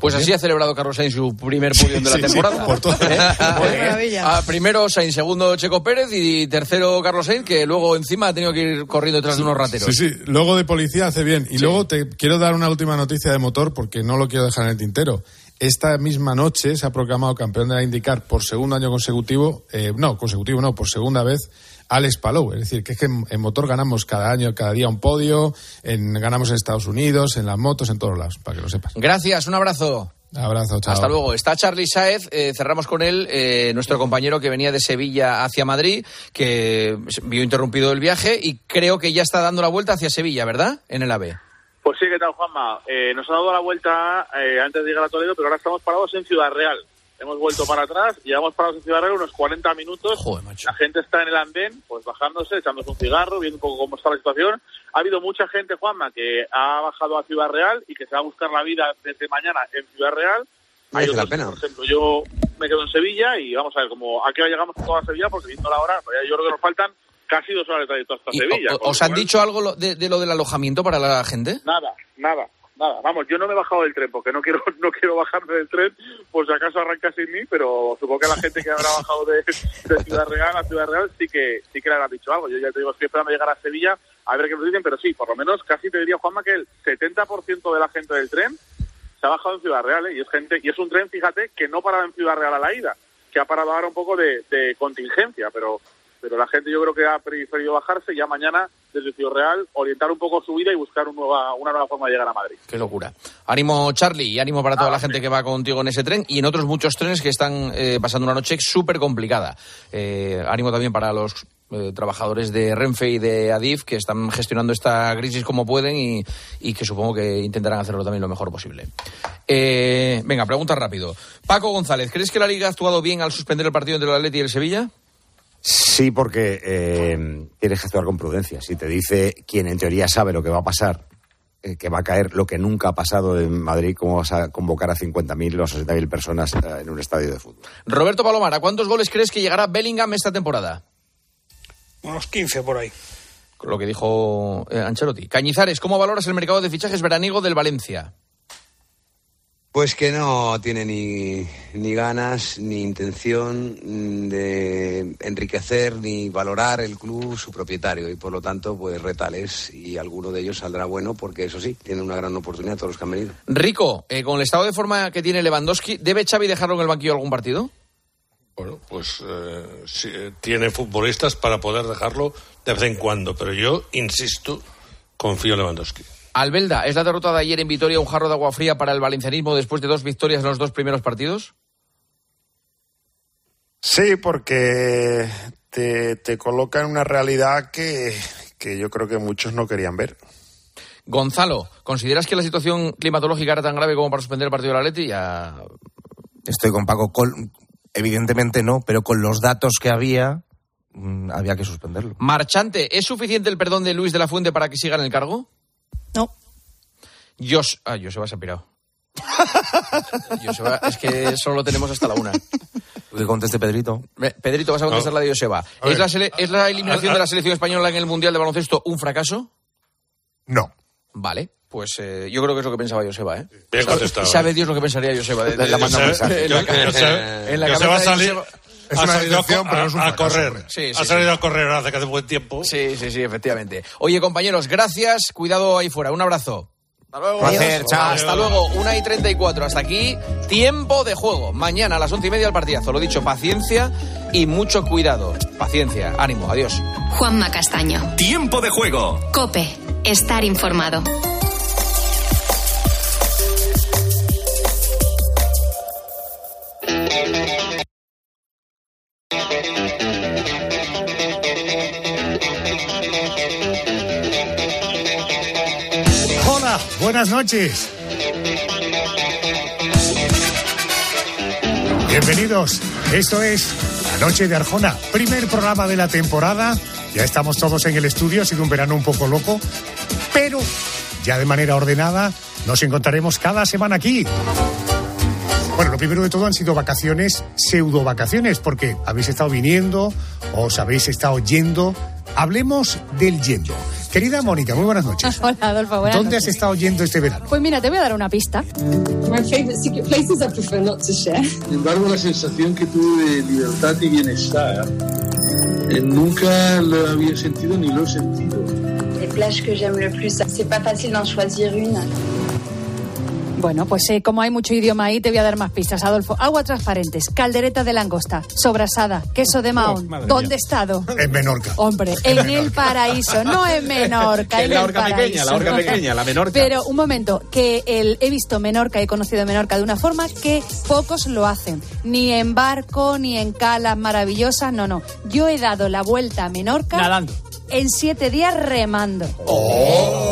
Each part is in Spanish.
Pues así ha celebrado Carlos Sainz su primer podio de la temporada. por todo. ¿Eh? Ah, primero Sainz, segundo Checo Pérez y tercero Carlos Sainz, que luego encima ha tenido que ir corriendo detrás de unos rateros. Sí, sí, luego de policía hace bien. Y luego te quiero dar una última noticia de motor porque no lo quiero dejar en el tintero. Esta misma noche se ha proclamado campeón de la IndyCar por segundo año consecutivo, eh, no, consecutivo no, por segunda vez, Alex Palou. Es decir, que es que en, motor ganamos cada año, cada día un podio, en, ganamos en Estados Unidos, en las motos, en todos lados, para que lo sepas. Gracias, un abrazo. Abrazo, chao. Hasta luego. Está Charlie Saez, eh, cerramos con él, eh, nuestro compañero que venía de Sevilla hacia Madrid, que vio interrumpido el viaje y creo que ya está dando la vuelta hacia Sevilla, ¿verdad? En el AVE. Pues sí, ¿qué tal, Juanma? Eh, nos ha dado la vuelta eh, antes de llegar a Toledo, pero ahora estamos parados en Ciudad Real. Hemos vuelto para atrás, llevamos parados en Ciudad Real unos 40 minutos. La gente está en el andén, pues bajándose, echándose un cigarro, viendo un poco cómo está la situación. Ha habido mucha gente, Juanma, que ha bajado a Ciudad Real y que se va a buscar la vida desde mañana en Ciudad Real. Merece la pena. Por ejemplo, yo me quedo en Sevilla y vamos a ver cómo a qué hora llegamos toda Sevilla, porque viendo la hora, yo creo que nos faltan casi dos horas de trayecto hasta Sevilla. o- ¿Os han cual- dicho algo de, de lo del alojamiento para la gente? Nada, nada, nada. Vamos, yo no me he bajado del tren porque no quiero no quiero bajarme del tren por si acaso arranca sin mí, pero supongo que la gente que habrá bajado de, Ciudad Real a Ciudad Real sí que sí que le habrán dicho algo. Yo ya te digo, estoy esperando llegar a Sevilla a ver qué nos dicen, pero sí, por lo menos casi te diría, Juanma, que el 70% de la gente del tren se ha bajado en Ciudad Real, ¿eh? y es gente y es un tren, fíjate, que no paraba en Ciudad Real a la ida, que ha parado ahora un poco de contingencia, pero pero la gente yo creo que ha preferido bajarse y ya mañana desde Ciudad Real orientar un poco su vida y buscar un nueva, una nueva forma de llegar a Madrid. Qué locura. Ánimo, Charlie, y ánimo para Ah, toda la gente que va contigo en ese tren y en otros muchos trenes que están eh, pasando una noche súper complicada. Eh, ánimo también para los eh, trabajadores de Renfe y de Adif que están gestionando esta crisis como pueden y, y que supongo que intentarán hacerlo también lo mejor posible. Eh, venga, pregunta rápido. Paco González, ¿crees que la Liga ha actuado bien al suspender el partido entre el Atleti y el Sevilla? Sí, porque eh, tienes que actuar con prudencia. Si te dice quien en teoría sabe lo que va a pasar, eh, que va a caer lo que nunca ha pasado en Madrid, ¿cómo vas a convocar a 50.000 o 60.000 personas eh, en un estadio de fútbol? Roberto Palomar, ¿a cuántos goles crees que llegará Bellingham esta temporada? Unos 15 por ahí. Lo que dijo Ancelotti. Cañizares, ¿cómo valoras el mercado de fichajes veraniego del Valencia? Pues que no tiene ni, ni ganas ni intención mm, de enriquecer ni valorar el club su propietario y por lo tanto pues retales y alguno de ellos saldrá bueno porque eso sí, tiene una gran oportunidad todos los que han venido. Rico, eh, con el estado de forma que tiene Lewandowski, ¿debe Xavi dejarlo en el banquillo algún partido? Bueno, pues eh, sí, eh, tiene futbolistas para poder dejarlo de vez en cuando, pero yo, insisto, confío en Lewandowski. Albelda, ¿es la derrota de ayer en Vitoria un jarro de agua fría para el valencianismo después de dos victorias en los dos primeros partidos? Sí, porque te, te coloca en una realidad que, que yo creo que muchos no querían ver. Gonzalo, ¿consideras que la situación climatológica era tan grave como para suspender el partido del Atleti? Ya... Estoy con Paco. Con- evidentemente no, pero con los datos que había, mm, había que suspenderlo. Marchante, ¿es suficiente el perdón de Luis de la Fuente para que siga en el cargo? Jos... Ah, Joseba se ha pirado. Joseba, es que solo lo tenemos hasta la una. Que conteste Pedrito. Pedrito, vas a contestar la de Joseba. A. ¿Es la, sele- ¿Es la eliminación de la selección española en el Mundial de Baloncesto un fracaso? No. Vale, pues eh, yo creo que es lo que pensaba Joseba, ¿eh? Bien contestado. Sabe Dios lo que pensaría Joseba. de- de- Le manda mensaje. en la Yo- yo en la yo cabeza a salir- Joseba- Es ha una salido a, pero no es un a- a fracaso, correr. hombre. Sí, sí, ha salido sí. a correr hace que hace buen tiempo. Sí, sí, sí, efectivamente. Oye, compañeros, gracias. Cuidado ahí fuera. Un abrazo. Hasta luego. Placer, chao. Hasta luego. Una y treinta y cuatro. Hasta aquí, tiempo de juego. Mañana a las once y media el partidazo. Lo dicho, paciencia y mucho cuidado. Paciencia. Ánimo. Adiós. Juanma Castaño. Tiempo de juego. Cope. Estar informado. Buenas noches. Bienvenidos. Esto es La Noche de Arjona, primer programa de la temporada. Ya estamos todos en el estudio, ha sido un verano un poco loco, pero ya de manera ordenada nos encontraremos cada semana aquí. Bueno, lo primero de todo han sido vacaciones, pseudo vacaciones, porque habéis estado viniendo, os habéis estado yendo. Hablemos del yendo. Querida Mónica, muy buenas noches. Hola, Adolfo, buenas ¿Dónde has noches. estado yendo este verano? Pues mira, te voy a dar una pista. Sin embargo, la sensación que tuve de libertad y bienestar eh, nunca lo había sentido ni lo he sentido. Les plages que j'aime le plus, c'est pas facile d'en choisir une. Bueno, pues eh, como hay mucho idioma ahí, te voy a dar más pistas, Adolfo. Agua transparentes, caldereta de langosta, sobrasada, queso de Mahón. Oh, ¿Dónde he estado? En Menorca. Hombre, en el paraíso, no en Menorca, Que en la paraíso. pequeña, la horca pequeña, la Menorca. Pero un momento, que el, he visto Menorca, he conocido Menorca de una forma que pocos lo hacen. Ni en barco, ni en calas maravillosas, no, no. Yo he dado la vuelta a Menorca. Nadando. En siete días remando. Oh,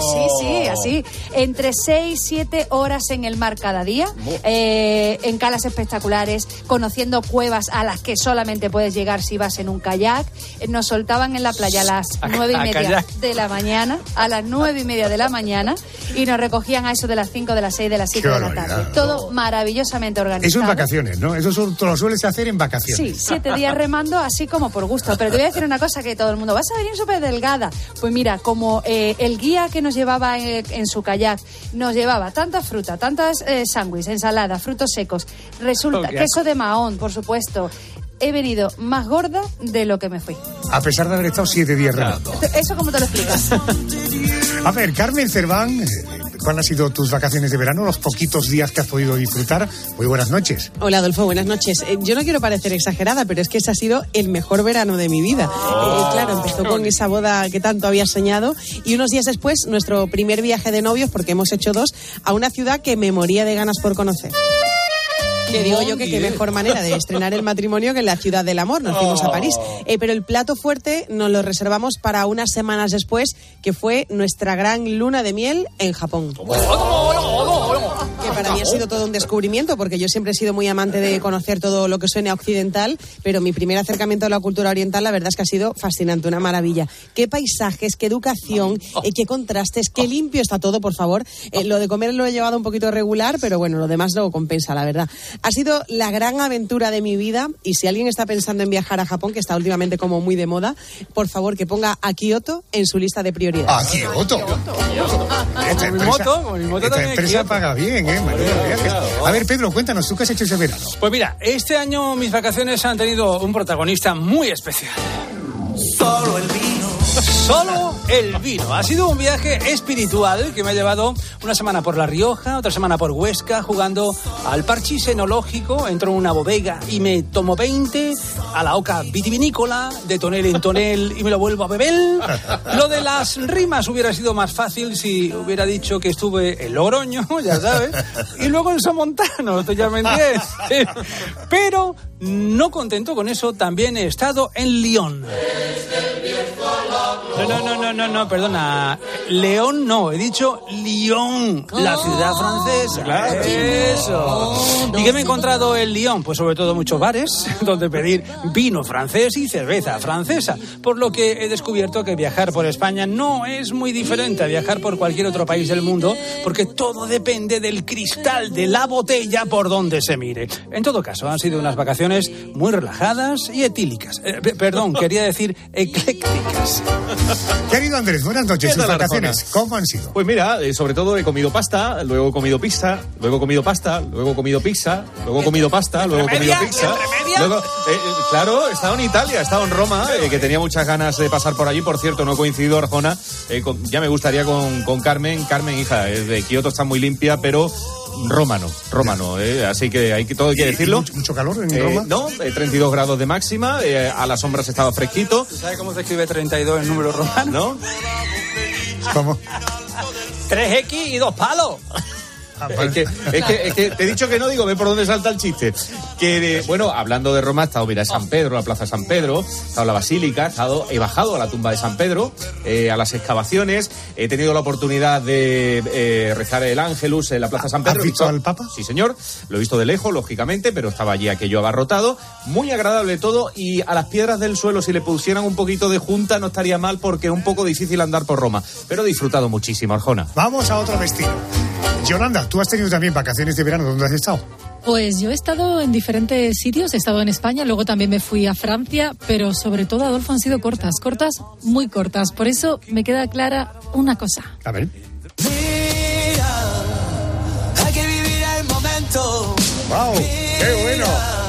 sí, sí, así. Entre seis, siete horas en el mar cada día, eh, en calas espectaculares, conociendo cuevas a las que solamente puedes llegar si vas en un kayak. Eh, Nos soltaban en la playa a las nueve y media de la mañana, a las nueve y media de la mañana, y nos recogían a eso de las cinco, de las seis, de las siete Qué de la tarde. Todo maravillosamente organizado. Eso en vacaciones, ¿no? Eso lo sueles hacer en vacaciones. Sí, siete días remando así como por gusto. Pero te voy a decir una cosa que todo el mundo, vas a venir súper delgada. Pues mira, como eh, el guía que nos llevaba en, en su kayak nos llevaba tanta fruta, tantas eh, sándwiches, ensaladas, frutos secos, resulta, Oh, queso de mahón, por supuesto. He venido más gorda de lo que me fui. A pesar de haber estado siete días remando. ¿Eso cómo te lo explicas? A ver, Carmen Cerván, eh, ¿cuáles han sido tus vacaciones de verano? Los poquitos días que has podido disfrutar. Muy buenas noches. Hola Adolfo, buenas noches. Eh, yo no quiero parecer exagerada, pero es que ese ha sido el mejor verano de mi vida. Eh, claro, empezó con esa boda que tanto había soñado y unos días después nuestro primer viaje de novios, porque hemos hecho dos, a una ciudad que me moría de ganas por conocer. Que digo yo que qué mejor manera de estrenar el matrimonio que en la ciudad del amor. Nos fuimos a París. Eh, pero el plato fuerte nos lo reservamos para unas semanas después, que fue nuestra gran luna de miel en Japón. Para mí ha sido todo un descubrimiento, porque yo siempre he sido muy amante de conocer todo lo que suene a occidental, pero mi primer acercamiento a la cultura oriental, la verdad es que ha sido fascinante, una maravilla. Qué paisajes, qué educación, eh, qué contrastes, qué limpio está todo, por favor. Eh, lo de comer lo he llevado un poquito regular, pero bueno, lo demás lo compensa, la verdad. Ha sido la gran aventura de mi vida, y si alguien está pensando en viajar a Japón, que está últimamente como muy de moda, por favor que ponga a Kioto en su lista de prioridades. A Kioto. Esta empresa- moto, con mi moto esta empresa Kioto. paga bien, ¿eh? Viajes. A ver, Pedro, cuéntanos, ¿tú qué has hecho ese verano? Pues mira, este año mis vacaciones han tenido un protagonista muy especial. Solo el vino. Solo el vino. Ha sido un viaje espiritual que me ha llevado una semana por La Rioja, otra semana por Huesca, jugando al parchís enológico. Entro en una bodega y me tomo 20, a la oca vitivinícola, de tonel en tonel y me lo vuelvo a beber. Lo de las rimas hubiera sido más fácil si hubiera dicho que estuve en Logroño, ya sabes, y luego en Somontano, tú ya me entiendes. Pero no contento con eso, también he estado en Lyon. No, no, no, no, no, perdona. León no, he dicho Lyon, la ciudad francesa. Eso. ¿Y qué me he encontrado en Lyon? Pues sobre todo muchos bares donde pedir vino francés y cerveza francesa. Por lo que he descubierto que viajar por España no es muy diferente a viajar por cualquier otro país del mundo, porque todo depende del cristal de la botella por donde se mire. En todo caso, han sido unas vacaciones muy relajadas y etílicas. Eh, pe- perdón, quería decir eclécticas. Querido Andrés, buenas noches. ¿Qué ¿Tus tal, vacaciones cómo han sido? Pues mira, eh, sobre todo he comido pasta, luego he comido pizza, luego he comido pasta, luego he comido pizza, luego he comido pasta, luego he comido pizza. Luego, eh, eh, claro, he estado en Italia, he estado en Roma, eh, que tenía muchas ganas de pasar por allí. Por cierto, no he coincidido, Arjona. eh, con- ya me gustaría con, con Carmen. Carmen, hija, es de Kioto está muy limpia, pero rómano, rómano. eh, así que hay que todo hay que ¿Y- y decirlo. mucho- mucho calor en Eh, Roma? No, eh, 32 grados de máxima, eh, a la sombra se estaba fresquito. ¿Sabes cómo se escribe 32 en número romano? ¿No? ¿Cómo? 3X y dos palos. Es que, es, que, es que te he dicho que no, digo, ve por dónde salta el chiste. Que, bueno, hablando de Roma, he estado, mira, San Pedro, la Plaza San Pedro, he estado en la Basílica, he, estado, he bajado a la tumba de San Pedro, eh, a las excavaciones, he tenido la oportunidad de eh, rezar el Ángelus en la Plaza San Pedro. ¿Has visto al Papa? Sí, señor, lo he visto de lejos, lógicamente, pero estaba allí aquello abarrotado. Muy agradable todo y a las piedras del suelo, si le pusieran un poquito de junta, no estaría mal porque es un poco difícil andar por Roma. Pero he disfrutado muchísimo, Arjona. Vamos a otro destino. Yolanda, tú has tenido también vacaciones de verano. ¿Dónde has estado? Pues yo he estado en diferentes sitios, he estado en España, luego también me fui a Francia, pero sobre todo, Adolfo, han sido cortas, cortas, muy cortas. Por eso me queda clara una cosa. A ver. Hay que vivir el momento. ¡Wow! ¡Qué bueno!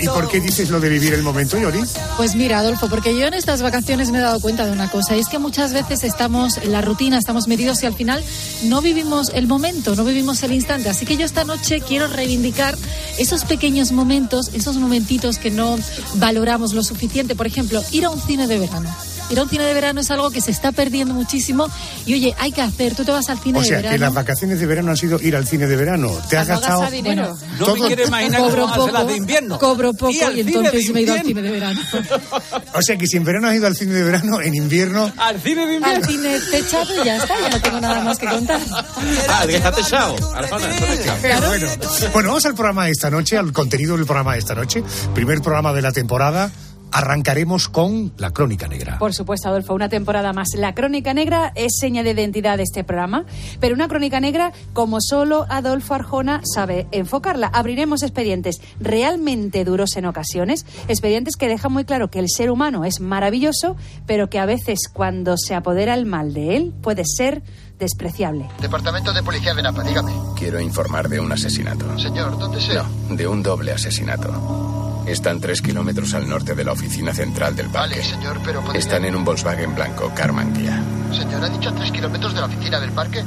¿Y, por qué dices lo de vivir el momento, Yori? Pues mira, Adolfo, porque yo en estas vacaciones me he dado cuenta de una cosa, y es que muchas veces estamos en la rutina, estamos metidos y al final no vivimos el momento, no vivimos el instante. Así que yo esta noche quiero reivindicar esos pequeños momentos, esos momentitos que no valoramos lo suficiente. Por ejemplo, ir a un cine de verano. Ir a un cine de verano es algo que se está perdiendo muchísimo y oye, hay que hacer. Tú te vas al cine O de sea, verano. que las vacaciones de verano han sido ir al cine de verano. ¿Te has gastado No todo- me quiero imaginar Cobro cómo poco, de invierno. cobro poco Y y, entonces me he ido al invierno. cine de verano. O sea, que si en verano has ido al cine de verano, en invierno... Al cine de Al cine techado y ya está, ya no tengo nada más que contar. Ah, el que está techado. Bueno. Bueno, vamos al programa de esta noche, al contenido del programa de esta noche. Primer programa de la temporada. Arrancaremos con la crónica negra. Por supuesto, Adolfo, una temporada más. La crónica negra es seña de identidad de este programa, pero una crónica negra como solo Adolfo Arjona sabe enfocarla. Abriremos expedientes realmente duros en ocasiones, expedientes que dejan muy claro que el ser humano es maravilloso, pero que a veces cuando se apodera el mal de él puede ser despreciable. Departamento de Policía de Napa, dígame. Quiero informar de un asesinato. Señor, ¿dónde se...? No, de un doble asesinato. Están tres kilómetros al norte de la oficina central del parque. Vale, señor, pero podría... Están en un Volkswagen blanco, Karmann Kia. Señor, ¿ha dicho a tres kilómetros de la oficina del parque?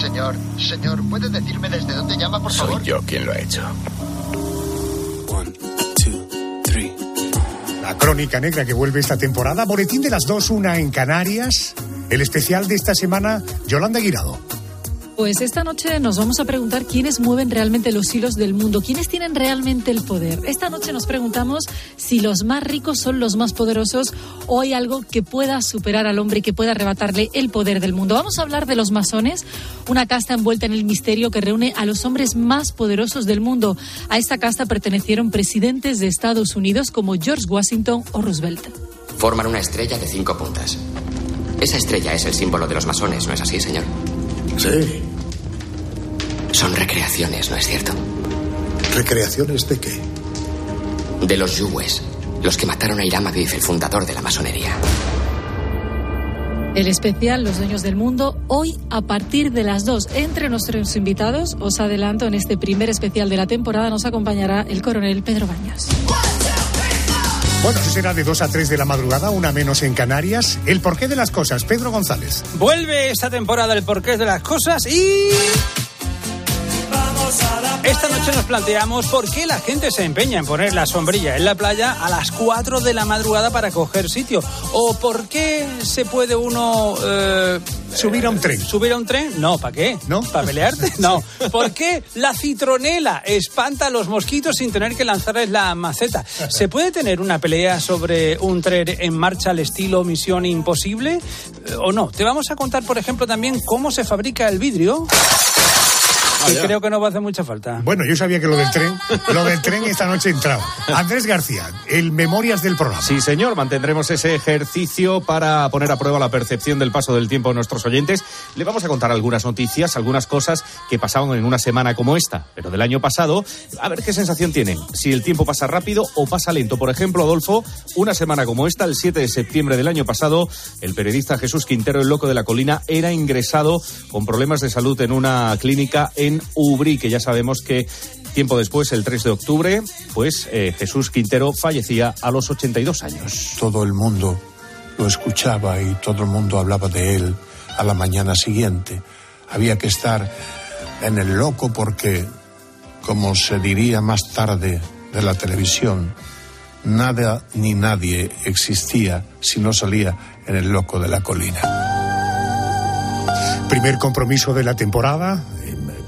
Señor, señor, ¿puede decirme desde dónde llama, por favor? Soy yo quien lo ha hecho. La crónica negra que vuelve esta temporada. Boletín de las dos, una en Canarias. El especial de esta semana, Yolanda Guirado. Pues esta noche nos vamos a preguntar quiénes mueven realmente los hilos del mundo, quiénes tienen realmente el poder. Esta noche nos preguntamos si los más ricos son los más poderosos o hay algo que pueda superar al hombre y que pueda arrebatarle el poder del mundo. Vamos a hablar de los masones, una casta envuelta en el misterio que reúne a los hombres más poderosos del mundo. A esta casta pertenecieron presidentes de Estados Unidos como George Washington o Roosevelt. Forman una estrella de cinco puntas. Esa estrella es el símbolo de los masones, ¿no es así, señor? Sí. Son recreaciones, ¿no es cierto? ¿Recreaciones de qué? De los yugues, los que mataron a Hiram Abiff, el fundador de la masonería. El especial Los Dueños del Mundo, hoy a partir de las 2. Entre nuestros invitados, os adelanto, en este primer especial de la temporada nos acompañará el coronel Pedro Baños. Bueno, eso será de 2 a 3 de la madrugada, una menos en Canarias. El porqué de las cosas, Pedro González. Vuelve esta temporada el porqué de las cosas y... Esta noche nos planteamos por qué la gente se empeña en poner la sombrilla en la playa a las 4 de la madrugada para coger sitio. O por qué se puede uno... eh, Subir a un tren. ¿Subir a un tren? No, ¿para qué? ¿No? ¿Para pelearte? No. ¿Por qué la citronela espanta a los mosquitos sin tener que lanzarles la maceta? ¿Se puede tener una pelea sobre un tren en marcha al estilo Misión Imposible? Eh, ¿O no? Te vamos a contar, por ejemplo, también cómo se fabrica el vidrio. Ya. creo que no va a hacer mucha falta. Bueno, yo sabía que lo del tren, lo del tren esta noche entraba. Andrés García, el Memorias del programa. Sí, señor, mantendremos ese ejercicio para poner a prueba la percepción del paso del tiempo de nuestros oyentes. Le vamos a contar algunas noticias, algunas cosas que pasaban en una semana como esta, pero del año pasado. A ver qué sensación tienen, si el tiempo pasa rápido o pasa lento. Por ejemplo, Adolfo, una semana como esta, el 7 de septiembre del año pasado, el periodista Jesús Quintero, el loco de la colina, era ingresado con problemas de salud en una clínica en Ubrí, que ya sabemos que tiempo después, el 3 de octubre, pues eh, Jesús Quintero fallecía a los 82 años. Todo el mundo lo escuchaba y todo el mundo hablaba de él a la mañana siguiente. Había que estar en el loco porque, como se diría más tarde de la televisión, nada ni nadie existía si no salía en el loco de la colina. Primer compromiso de la temporada.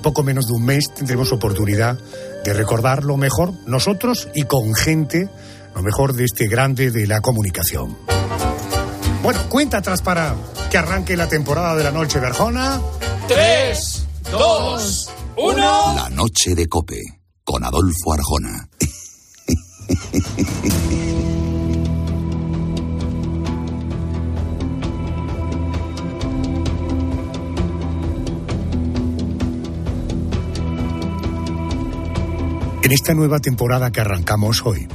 En poco menos de un mes tendremos oportunidad de recordar lo mejor nosotros y con gente, lo mejor de este grande de la comunicación. Bueno, cuenta atrás para que arranque la temporada de la noche de Arjona. Tres, dos, uno. La noche de Cope, con Adolfo Arjona. En esta nueva temporada que arrancamos hoy,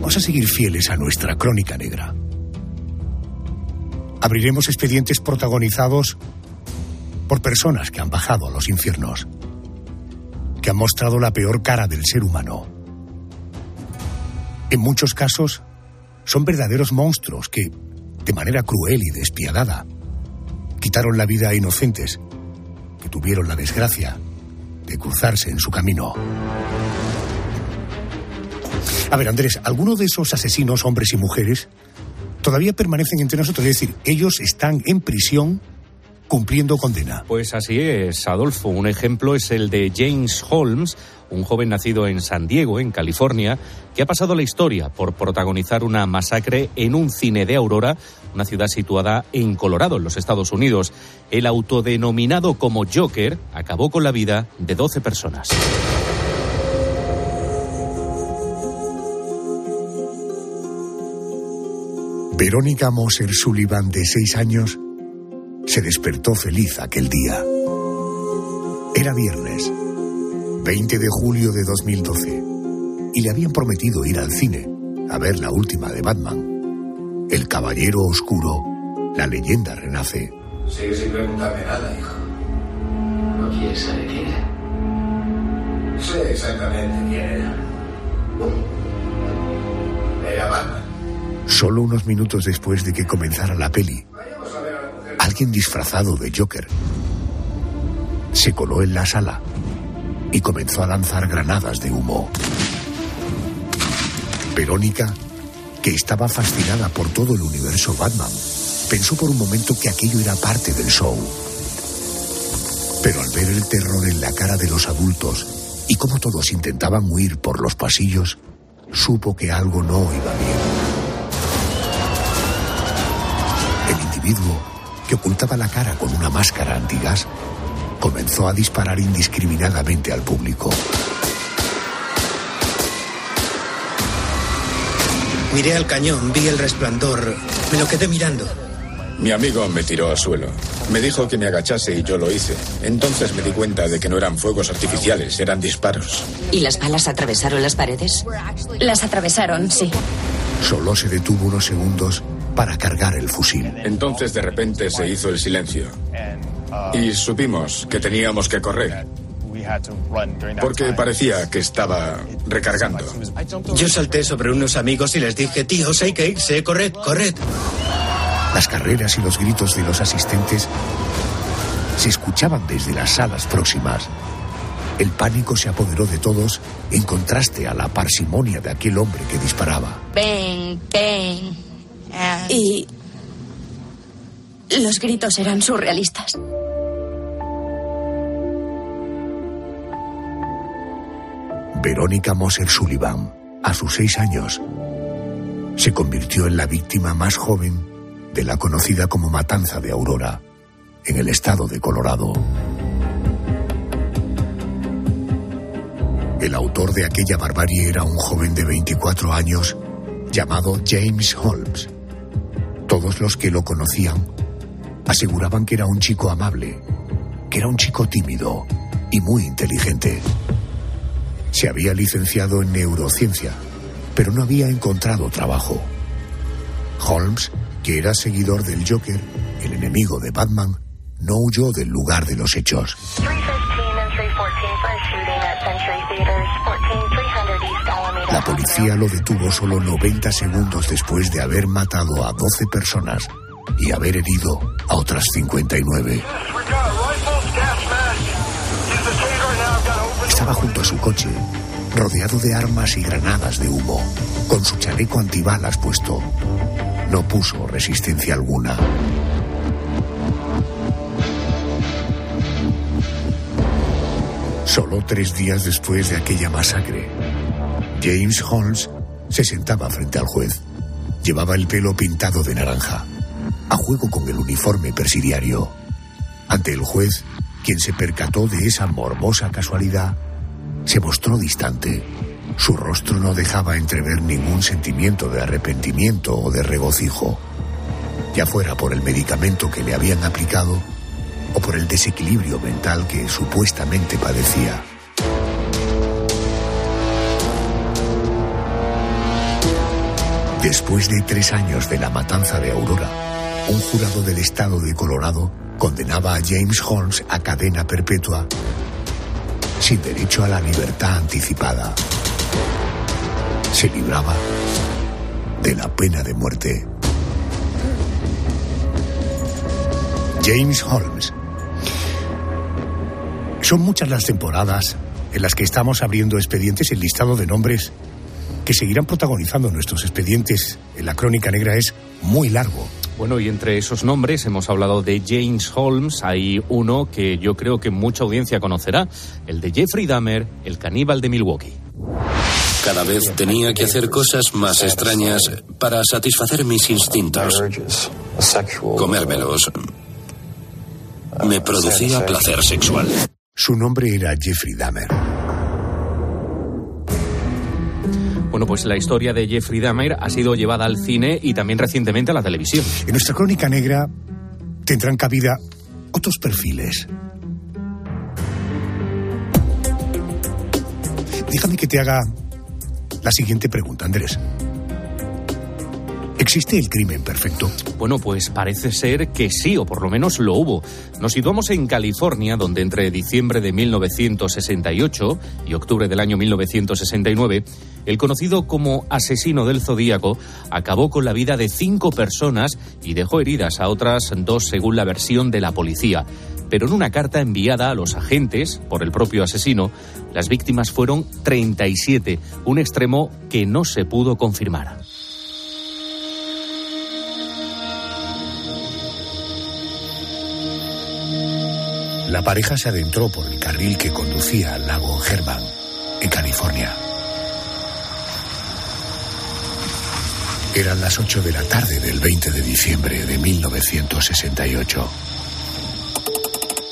vamos a seguir fieles a nuestra crónica negra. Abriremos expedientes protagonizados por personas que han bajado a los infiernos, que han mostrado la peor cara del ser humano. En muchos casos, son verdaderos monstruos que, de manera cruel y despiadada, quitaron la vida a inocentes que tuvieron la desgracia de cruzarse en su camino. A ver, Andrés, ¿alguno de esos asesinos, hombres y mujeres, todavía permanecen entre nosotros? Es decir, ellos están en prisión cumpliendo condena. Pues así es, Adolfo. Un ejemplo es el de James Holmes, un joven nacido en San Diego, en California, que ha pasado la historia por protagonizar una masacre en un cine de Aurora, una ciudad situada en Colorado, en los Estados Unidos. El autodenominado como Joker acabó con la vida de 12 personas. Verónica Moser Sullivan, de seis años, se despertó feliz aquel día. Era viernes, 20 de julio de 2012, y le habían prometido ir al cine a ver la última de Batman. El Caballero Oscuro, la leyenda renace. Sigue sin preguntarme nada, hijo. ¿No quieres saber quién era? Sé exactamente quién era. Era Batman. Solo unos minutos después de que comenzara la peli, alguien disfrazado de Joker se coló en la sala y comenzó a lanzar granadas de humo. Verónica, que estaba fascinada por todo el universo Batman, pensó por un momento que aquello era parte del show. Pero al ver el terror en la cara de los adultos y cómo todos intentaban huir por los pasillos, supo que algo no iba bien. El individuo, que ocultaba la cara con una máscara antigas, comenzó a disparar indiscriminadamente al público. Miré al cañón, vi el resplandor, me lo quedé mirando. Mi amigo me tiró al suelo. Me dijo que me agachase y yo lo hice. Entonces me di cuenta de que no eran fuegos artificiales, eran disparos. ¿Y las balas atravesaron las paredes? Las atravesaron, sí. Solo se detuvo unos segundos para cargar el fusil. Entonces de repente se hizo el silencio. Y supimos que teníamos que correr. Porque parecía que estaba recargando. Yo salté sobre unos amigos y les dije, tíos, hay que irse, corred, corred. Las carreras y los gritos de los asistentes se escuchaban desde las salas próximas. El pánico se apoderó de todos en contraste a la parsimonia de aquel hombre que disparaba. Ven, ven. Y los gritos eran surrealistas. Verónica Moser Sullivan, a sus seis años, se convirtió en la víctima más joven de la conocida como Matanza de Aurora, en el estado de Colorado. El autor de aquella barbarie era un joven de 24 años llamado James Holmes. Todos los que lo conocían aseguraban que era un chico amable, que era un chico tímido y muy inteligente. Se había licenciado en neurociencia, pero no había encontrado trabajo. Holmes, que era seguidor del Joker, el enemigo de Batman, no huyó del lugar de los hechos. La policía lo detuvo solo 90 segundos después de haber matado a 12 personas y haber herido a otras 59. Estaba junto a su coche, rodeado de armas y granadas de humo, con su chaleco antibalas puesto. No puso resistencia alguna. Solo tres días después de aquella masacre, James Holmes se sentaba frente al juez. Llevaba el pelo pintado de naranja, a juego con el uniforme presidiario. Ante el juez, quien se percató de esa morbosa casualidad, se mostró distante. Su rostro no dejaba entrever ningún sentimiento de arrepentimiento o de regocijo, ya fuera por el medicamento que le habían aplicado o por el desequilibrio mental que supuestamente padecía. Después de tres años de la matanza de Aurora, un jurado del estado de Colorado condenaba a James Holmes a cadena perpetua sin derecho a la libertad anticipada. Se libraba de la pena de muerte. James Holmes son muchas las temporadas en las que estamos abriendo expedientes. El listado de nombres que seguirán protagonizando nuestros expedientes en la crónica negra es muy largo. Bueno, y entre esos nombres hemos hablado de James Holmes. Hay uno que yo creo que mucha audiencia conocerá, el de Jeffrey Dahmer, el caníbal de Milwaukee. Cada vez tenía que hacer cosas más extrañas para satisfacer mis instintos. Comérmelos me producía placer sexual. Su nombre era Jeffrey Dahmer. Bueno, pues la historia de Jeffrey Dahmer ha sido llevada al cine y también recientemente a la televisión. En nuestra crónica negra tendrán cabida otros perfiles. Déjame que te haga la siguiente pregunta, Andrés. ¿Existe el crimen perfecto? Bueno, pues parece ser que sí, o por lo menos lo hubo. Nos situamos en California, donde entre diciembre de 1968 y octubre del año 1969, el conocido como asesino del Zodíaco acabó con la vida de cinco personas y dejó heridas a otras dos según la versión de la policía. Pero en una carta enviada a los agentes por el propio asesino, las víctimas fueron 37, un extremo que no se pudo confirmar. La pareja se adentró por el carril que conducía al lago Herman, en California. Eran las 8 de la tarde del 20 de diciembre de 1968.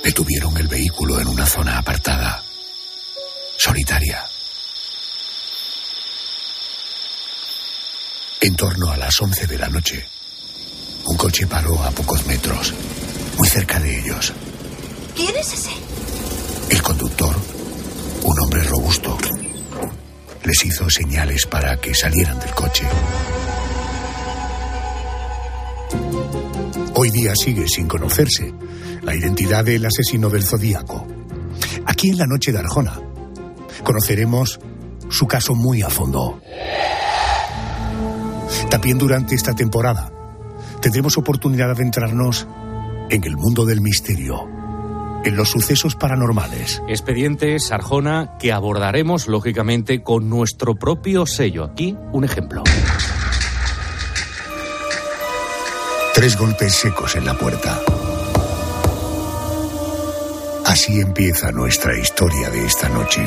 Detuvieron el vehículo en una zona apartada, solitaria. En torno a las 11 de la noche, un coche paró a pocos metros, muy cerca de ellos. ¿Quién es ese? El conductor, un hombre robusto, les hizo señales para que salieran del coche. Hoy día sigue sin conocerse la identidad del asesino del zodíaco. Aquí en la noche de Arjona conoceremos su caso muy a fondo. También durante esta temporada tendremos oportunidad de adentrarnos en el mundo del misterio en los sucesos paranormales. Expedientes Arjona que abordaremos lógicamente con nuestro propio sello. Aquí un ejemplo. Tres golpes secos en la puerta. Así empieza nuestra historia de esta noche.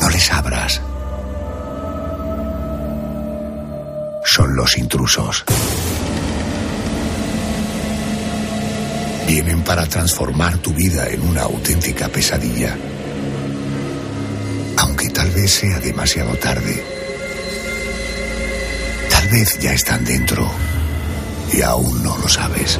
No les abras. Son los intrusos. Vienen para transformar tu vida en una auténtica pesadilla. Aunque tal vez sea demasiado tarde. Tal vez ya están dentro y aún no lo sabes.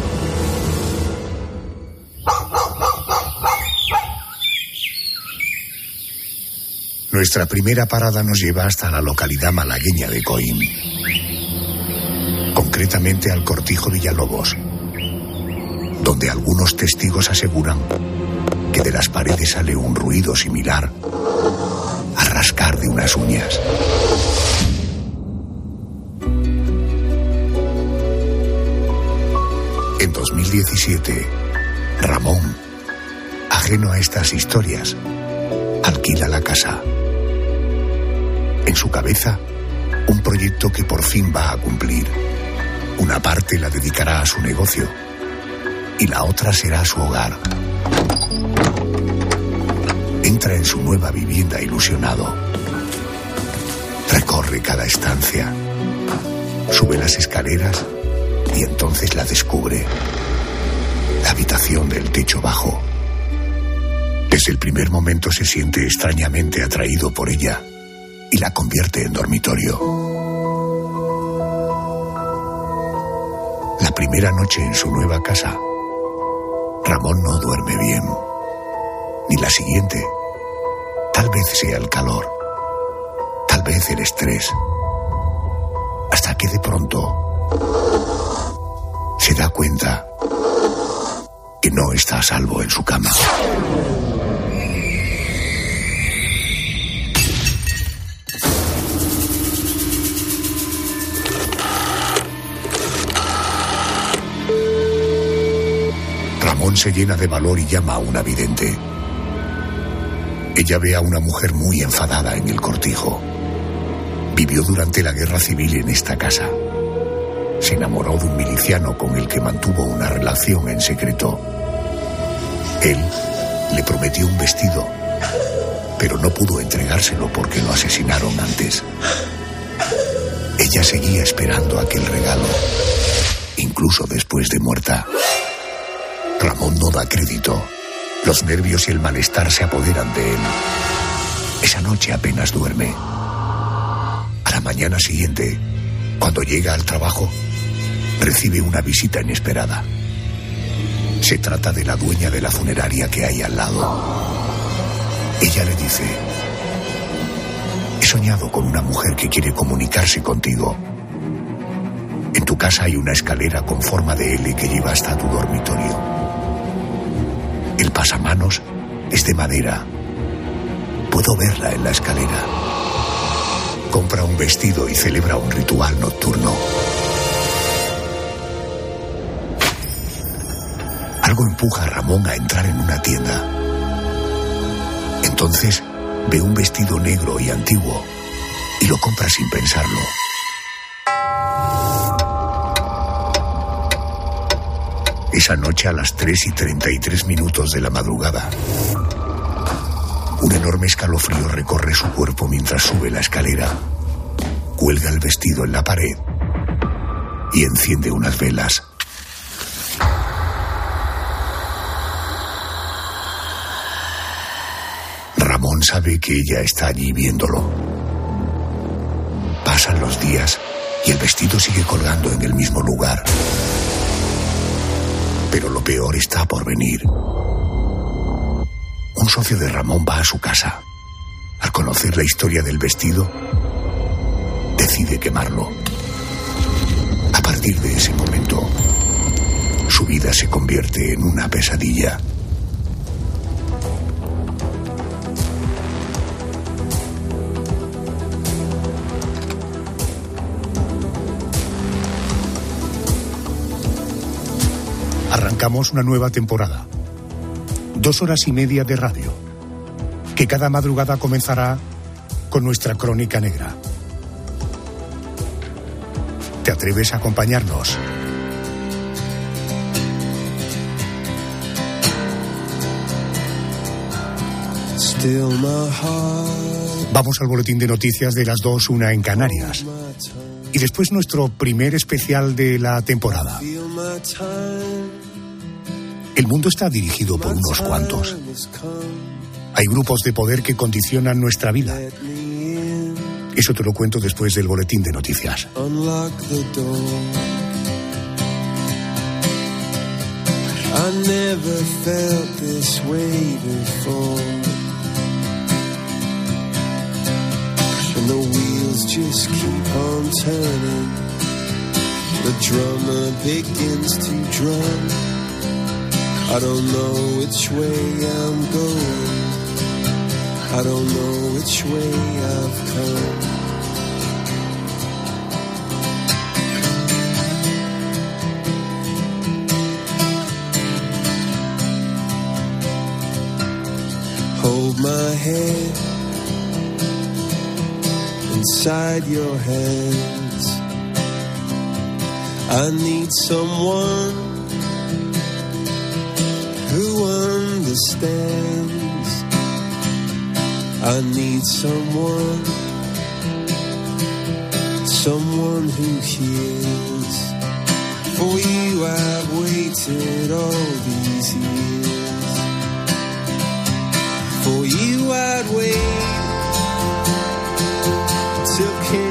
Nuestra primera parada nos lleva hasta la localidad malagueña de Coín, concretamente al Cortijo Villalobos, donde algunos testigos aseguran que de las paredes sale un ruido similar a rascar de unas uñas. En 2017, Ramón, ajeno a estas historias, alquila la casa. En su cabeza, un proyecto que por fin va a cumplir. Una parte la dedicará a su negocio y la otra será su hogar. Entra en su nueva vivienda ilusionado. Recorre cada estancia. Sube las escaleras y entonces la descubre. La habitación del techo bajo. Desde el primer momento se siente extrañamente atraído por ella y la convierte en dormitorio. La primera noche en su nueva casa, Ramón no duerme bien. Ni la siguiente. Tal vez sea el calor. Tal vez el estrés. Hasta que de pronto se da cuenta que no está a salvo en su cama. Se llena de valor y llama a una vidente. Ella ve a una mujer muy enfadada en el cortijo. Vivió durante la guerra civil en esta casa. Se enamoró de un miliciano con el que mantuvo una relación en secreto. Él le prometió un vestido, pero no pudo entregárselo porque lo asesinaron antes. Ella seguía esperando aquel regalo, incluso después de muerta. Ramón no da crédito. Los nervios y el malestar se apoderan de él. Esa noche apenas duerme. A la mañana siguiente, cuando llega al trabajo, recibe una visita inesperada. Se trata de la dueña de la funeraria que hay al lado. Ella le dice, he soñado con una mujer que quiere comunicarse contigo. En tu casa hay una escalera con forma de L que lleva hasta tu dormitorio. El pasamanos es de madera. Puedo verla en la escalera. Compra un vestido y celebra un ritual nocturno. Algo empuja a Ramón a entrar en una tienda. Entonces ve un vestido negro y antiguo y lo compra sin pensarlo. Esa noche a las 3 y 33 minutos de la madrugada, un enorme escalofrío recorre su cuerpo mientras sube la escalera, cuelga el vestido en la pared y enciende unas velas. Ramón sabe que ella está allí viéndolo. Pasan los días y el vestido sigue colgando en el mismo lugar. Pero lo peor está por venir. Un socio de Ramón va a su casa. Al conocer la historia del vestido, decide quemarlo. A partir de ese momento, su vida se convierte en una pesadilla. Arrancamos una nueva temporada. Dos horas y media de radio, que cada madrugada comenzará con nuestra crónica negra. ¿Te atreves a acompañarnos? Vamos al boletín de noticias de las dos, una en Canarias. Y después nuestro primer especial de la temporada. El mundo está dirigido por unos cuantos. Hay grupos de poder que condicionan nuestra vida. Eso te lo cuento después del boletín de noticias. The wheels just keep on turning. The drummer begins to drum. I don't know which way I'm going. I don't know which way I've come. Hold my head inside your hands. I need someone understands. I need someone, someone who hears. For you I've waited all these years. For you I'd wait till.